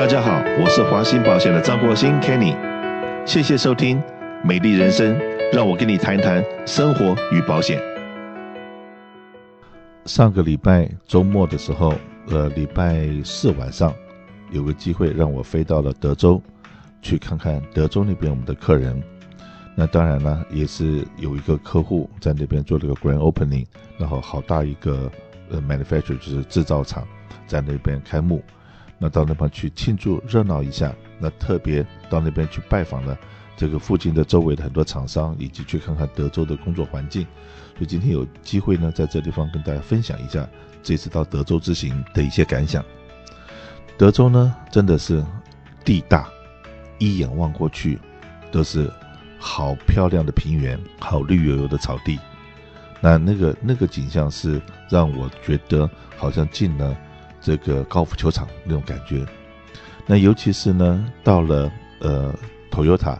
大家好，我是华兴保险的张国兴 Kenny，谢谢收听《美丽人生》，让我跟你谈谈生活与保险。上个礼拜周末的时候，呃，礼拜四晚上有个机会让我飞到了德州，去看看德州那边我们的客人。那当然呢，也是有一个客户在那边做了个 Grand Opening，然后好大一个呃 manufacturer 就是制造厂在那边开幕。那到那边去庆祝热闹一下，那特别到那边去拜访了这个附近的周围的很多厂商，以及去看看德州的工作环境。所以今天有机会呢，在这地方跟大家分享一下这次到德州之行的一些感想。德州呢，真的是地大，一眼望过去都是好漂亮的平原，好绿油油的草地。那那个那个景象是让我觉得好像进了。这个高尔夫球场那种感觉，那尤其是呢，到了呃，Toyota，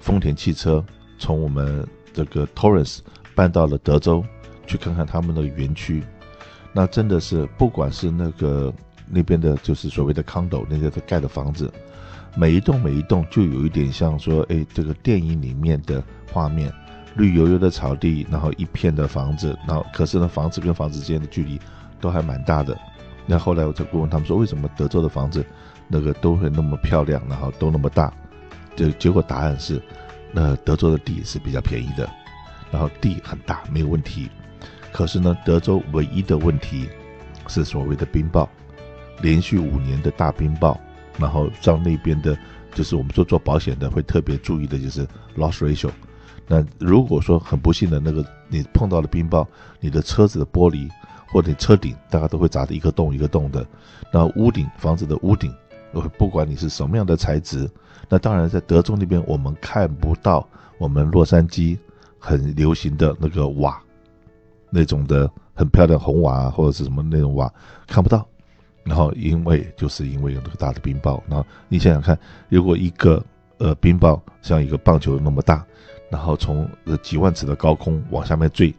丰田汽车从我们这个 Torrance 搬到了德州，去看看他们的园区，那真的是不管是那个那边的，就是所谓的 condo 那些盖的房子，每一栋每一栋就有一点像说，哎，这个电影里面的画面，绿油油的草地，然后一片的房子，然后可是呢，房子跟房子之间的距离都还蛮大的。那后来我就问他们说，为什么德州的房子那个都会那么漂亮，然后都那么大？就结果答案是，那德州的地是比较便宜的，然后地很大没有问题。可是呢，德州唯一的问题是所谓的冰雹，连续五年的大冰雹，然后让那边的，就是我们做做保险的会特别注意的就是 loss ratio。那如果说很不幸的那个你碰到了冰雹，你的车子的玻璃。或者你车顶，大家都会砸的一个洞一个洞的。那屋顶，房子的屋顶，不管你是什么样的材质，那当然在德州那边，我们看不到我们洛杉矶很流行的那个瓦，那种的很漂亮红瓦啊或者是什么那种瓦，看不到。然后因为就是因为有那个大的冰雹，然后你想想看，如果一个呃冰雹像一个棒球那么大，然后从几万尺的高空往下面坠，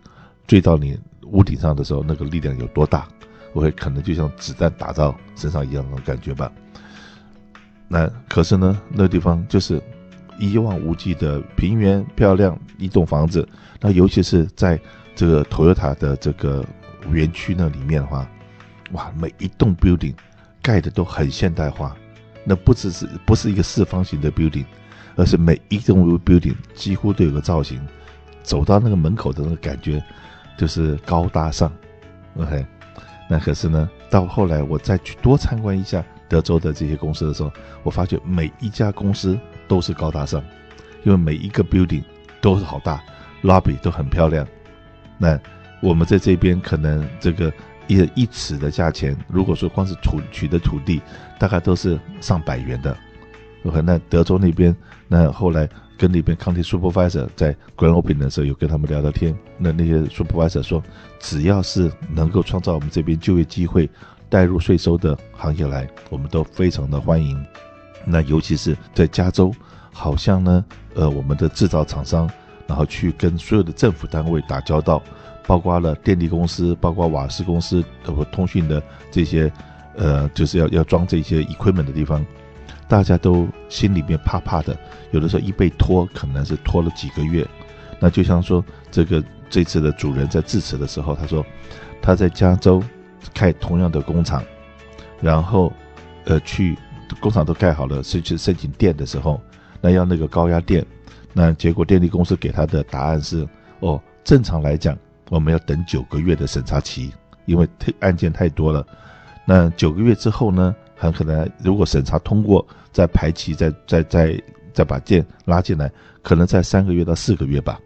坠到你。屋顶上的时候，那个力量有多大？我会可能就像子弹打到身上一样的感觉吧。那可是呢，那地方就是一望无际的平原，漂亮一栋房子。那尤其是在这个 Toyota 的这个园区那里面的话，哇，每一栋 building 盖的都很现代化。那不只是不是一个四方形的 building，而是每一栋 building 几乎都有个造型。走到那个门口的那个感觉。就是高大上，OK，那可是呢，到后来我再去多参观一下德州的这些公司的时候，我发觉每一家公司都是高大上，因为每一个 building 都是好大，lobby 都很漂亮。那我们在这边可能这个一一尺的价钱，如果说光是土取的土地，大概都是上百元的。OK，那德州那边，那后来。跟那边 County Supervisor 在 Grand Opening 的时候有跟他们聊聊天，那那些 Supervisor 说，只要是能够创造我们这边就业机会、带入税收的行业来，我们都非常的欢迎。那尤其是在加州，好像呢，呃，我们的制造厂商，然后去跟所有的政府单位打交道，包括了电力公司、包括瓦斯公司、包括通讯的这些，呃，就是要要装这些 equipment 的地方。大家都心里面怕怕的，有的时候一被拖，可能是拖了几个月。那就像说，这个这次的主人在致辞的时候，他说他在加州开同样的工厂，然后呃去工厂都盖好了，是去申请电的时候，那要那个高压电，那结果电力公司给他的答案是：哦，正常来讲，我们要等九个月的审查期，因为太案件太多了。那九个月之后呢？很可能，如果审查通过，再排期，再再再再把件拉进来，可能在三个月到四个月吧。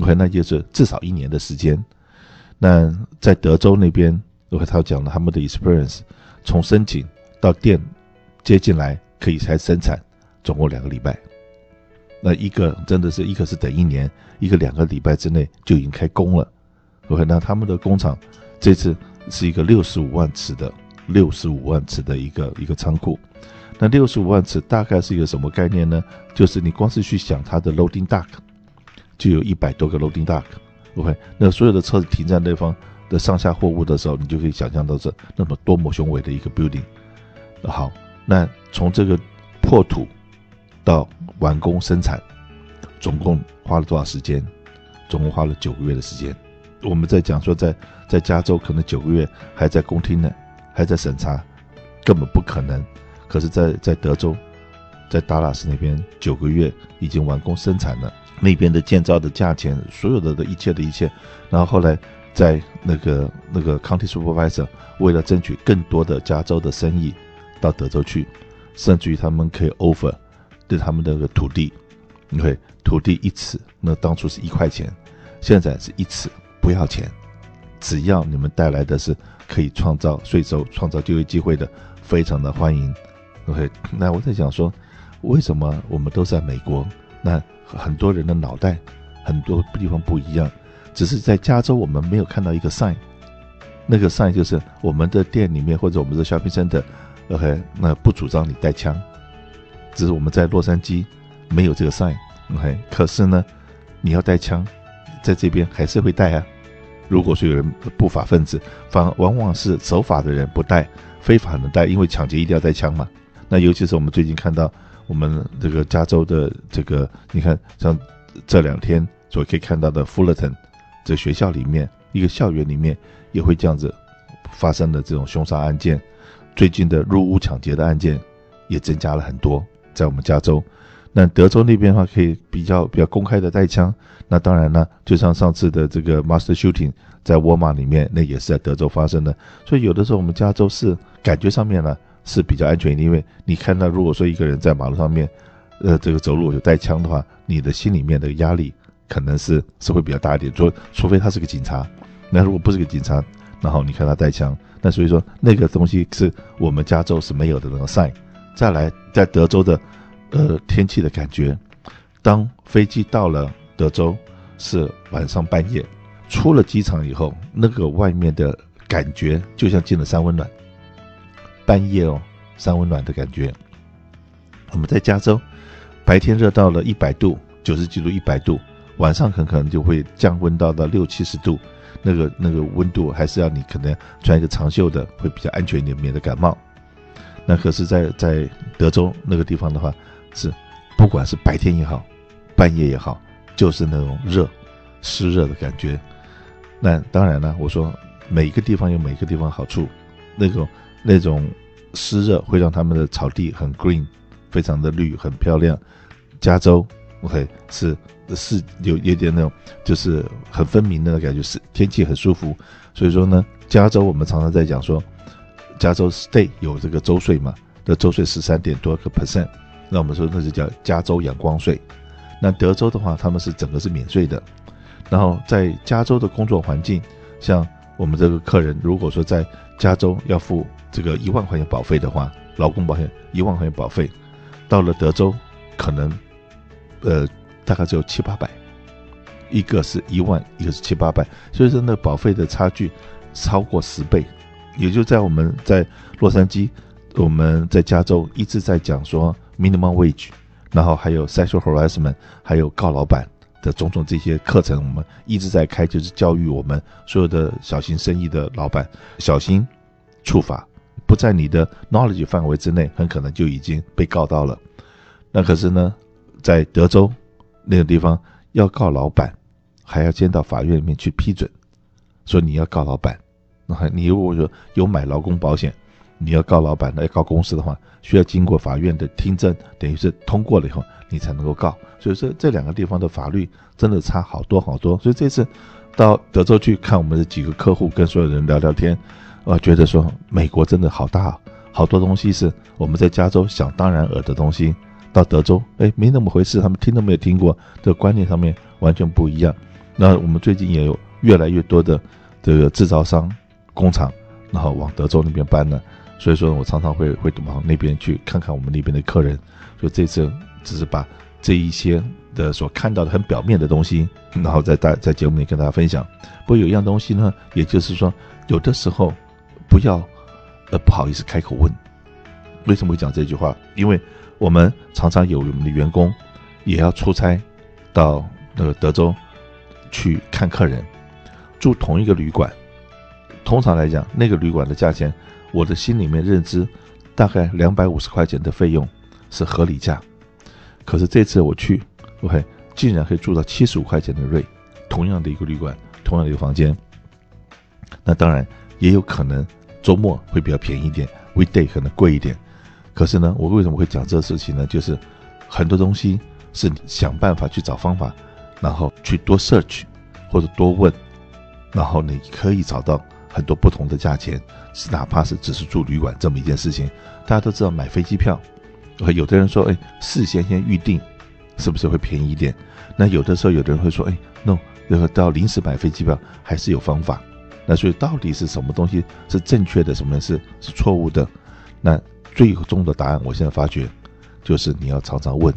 OK，那就是至少一年的时间。那在德州那边，OK，他讲了他们的 experience，从申请到店接进来可以才生产，总共两个礼拜。那一个真的是一个是等一年，一个两个礼拜之内就已经开工了。OK，那他们的工厂这次是一个六十五万尺的。六十五万尺的一个一个仓库，那六十五万尺大概是一个什么概念呢？就是你光是去想它的 loading dock，就有一百多个 loading dock。OK，那所有的车子停在那方的上下货物的时候，你就可以想象到这那么多么雄伟的一个 building。好，那从这个破土到完工生产，总共花了多少时间？总共花了九个月的时间。我们在讲说在，在加州可能九个月还在工听呢，还在审查，根本不可能。可是在，在德州，在达拉斯那边，九个月已经完工生产了。那边的建造的价钱，所有的的一切的一切，然后后来在那个那个 County Supervisor 为了争取更多的加州的生意到德州去，甚至于他们可以 offer 对他们的那个土地，因为土地一尺，那当初是一块钱，现在是一尺不要钱，只要你们带来的是可以创造税收、创造就业机会的，非常的欢迎。OK，那我在想说，为什么我们都在美国？那很多人的脑袋很多地方不一样，只是在加州我们没有看到一个 sign，那个 sign 就是我们的店里面或者我们的 shopping center，OK，那不主张你带枪，只是我们在洛杉矶没有这个 sign，OK，可是呢，你要带枪，在这边还是会带啊。如果说有人不法分子，反往往是守法的人不带，非法的带，因为抢劫一定要带枪嘛。那尤其是我们最近看到我们这个加州的这个，你看像这两天所可以看到的 Fullerton 这学校里面一个校园里面也会这样子发生的这种凶杀案件，最近的入屋抢劫的案件也增加了很多，在我们加州。那德州那边的话，可以比较比较公开的带枪。那当然呢，就像上次的这个 master shooting 在沃尔玛里面，那也是在德州发生的。所以有的时候我们加州是感觉上面呢是比较安全，因为你看到如果说一个人在马路上面，呃，这个走路有带枪的话，你的心里面的压力可能是是会比较大一点。除除非他是个警察，那如果不是个警察，然后你看他带枪，那所以说那个东西是我们加州是没有的那个 sign。再来，在德州的。呃，天气的感觉，当飞机到了德州是晚上半夜，出了机场以后，那个外面的感觉就像进了三温暖。半夜哦，三温暖的感觉。我们在加州，白天热到了一百度，九十几度，一百度，晚上很可能就会降温到到六七十度，那个那个温度还是要你可能穿一个长袖的会比较安全一点，免得感冒。那可是在，在在德州那个地方的话。是，不管是白天也好，半夜也好，就是那种热、湿热的感觉。那当然了，我说每个地方有每个地方好处，那种那种湿热会让他们的草地很 green，非常的绿，很漂亮。加州，OK，是是有有点那种就是很分明的感觉，是天气很舒服。所以说呢，加州我们常常在讲说，加州 state 有这个州税嘛，的州税十三点多个 percent。那我们说那是叫加州阳光税，那德州的话，他们是整个是免税的。然后在加州的工作环境，像我们这个客人，如果说在加州要付这个一万块钱保费的话，劳工保险一万块钱保费，到了德州可能，呃，大概只有七八百，一个是一万，一个是七八百，所以说那保费的差距超过十倍。也就在我们在洛杉矶，我们在加州一直在讲说。Minimum wage，然后还有 sexual harassment，还有告老板的种种这些课程，我们一直在开，就是教育我们所有的小型生意的老板，小心触法，不在你的 knowledge 范围之内，很可能就已经被告到了。那可是呢，在德州那个地方要告老板，还要先到法院里面去批准，说你要告老板，那你如果说有买劳工保险。你要告老板，要告公司的话，需要经过法院的听证，等于是通过了以后，你才能够告。所以说这两个地方的法律真的差好多好多。所以这次到德州去看我们的几个客户，跟所有人聊聊天，啊，觉得说美国真的好大，好多东西是我们在加州想当然耳的东西，到德州，哎，没那么回事，他们听都没有听过，这个观念上面完全不一样。那我们最近也有越来越多的这个制造商工厂，然后往德州那边搬了。所以说，我常常会会往那边去看看我们那边的客人。所以这次只是把这一些的所看到的很表面的东西，然后在大在节目里跟大家分享。不过有一样东西呢，也就是说，有的时候不要呃不好意思开口问。为什么会讲这句话？因为我们常常有我们的员工也要出差到那个德州去看客人，住同一个旅馆。通常来讲，那个旅馆的价钱。我的心里面认知，大概两百五十块钱的费用是合理价。可是这次我去，OK，竟然可以住到七十五块钱的瑞，同样的一个旅馆，同样的一个房间。那当然也有可能周末会比较便宜一点，weekday 可能贵一点。可是呢，我为什么会讲这个事情呢？就是很多东西是想办法去找方法，然后去多 search 或者多问，然后你可以找到很多不同的价钱，是哪怕是只是住旅馆这么一件事情。大家都知道买飞机票，有的人说，哎，事先先预定是不是会便宜一点？那有的时候有的人会说，哎，no，那个到临时买飞机票还是有方法。那所以到底是什么东西是正确的，什么是是错误的？那。最终的答案，我现在发觉，就是你要常常问，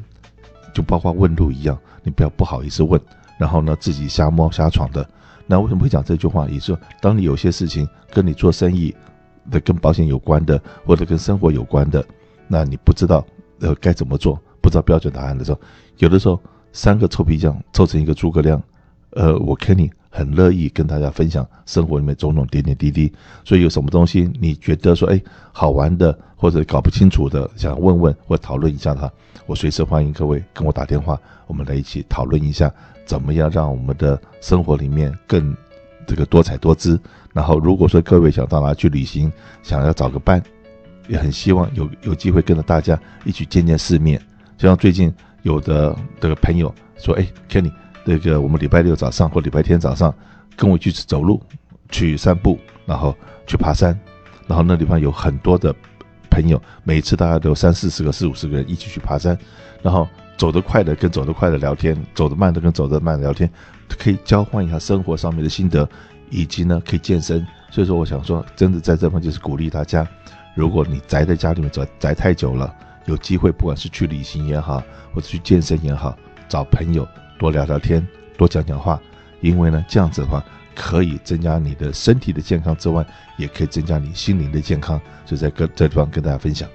就包括问路一样，你不要不好意思问，然后呢自己瞎摸瞎闯的。那为什么会讲这句话？也是说，当你有些事情跟你做生意的、跟保险有关的，或者跟生活有关的，那你不知道呃该怎么做，不知道标准答案的时候，有的时候三个臭皮匠凑成一个诸葛亮，呃，我 Kenny。很乐意跟大家分享生活里面种种点点滴滴，所以有什么东西你觉得说哎好玩的或者搞不清楚的，想问问或讨论一下它，我随时欢迎各位跟我打电话，我们来一起讨论一下怎么样让我们的生活里面更这个多彩多姿。然后如果说各位想到哪去旅行，想要找个伴，也很希望有有机会跟着大家一起见见世面。就像最近有的这个朋友说，哎，Kenny。这个我们礼拜六早上或礼拜天早上，跟我去走路，去散步，然后去爬山，然后那地方有很多的朋友，每次大家都三四十个、四五十个人一起去爬山，然后走得快的跟走得快的聊天，走得慢的跟走得慢的聊天，可以交换一下生活上面的心得，以及呢可以健身。所以说，我想说，真的在这方就是鼓励大家，如果你宅在家里面宅宅太久了，有机会不管是去旅行也好，或者去健身也好，找朋友。多聊聊天，多讲讲话，因为呢，这样子的话可以增加你的身体的健康之外，也可以增加你心灵的健康。所以在这这地方跟大家分享。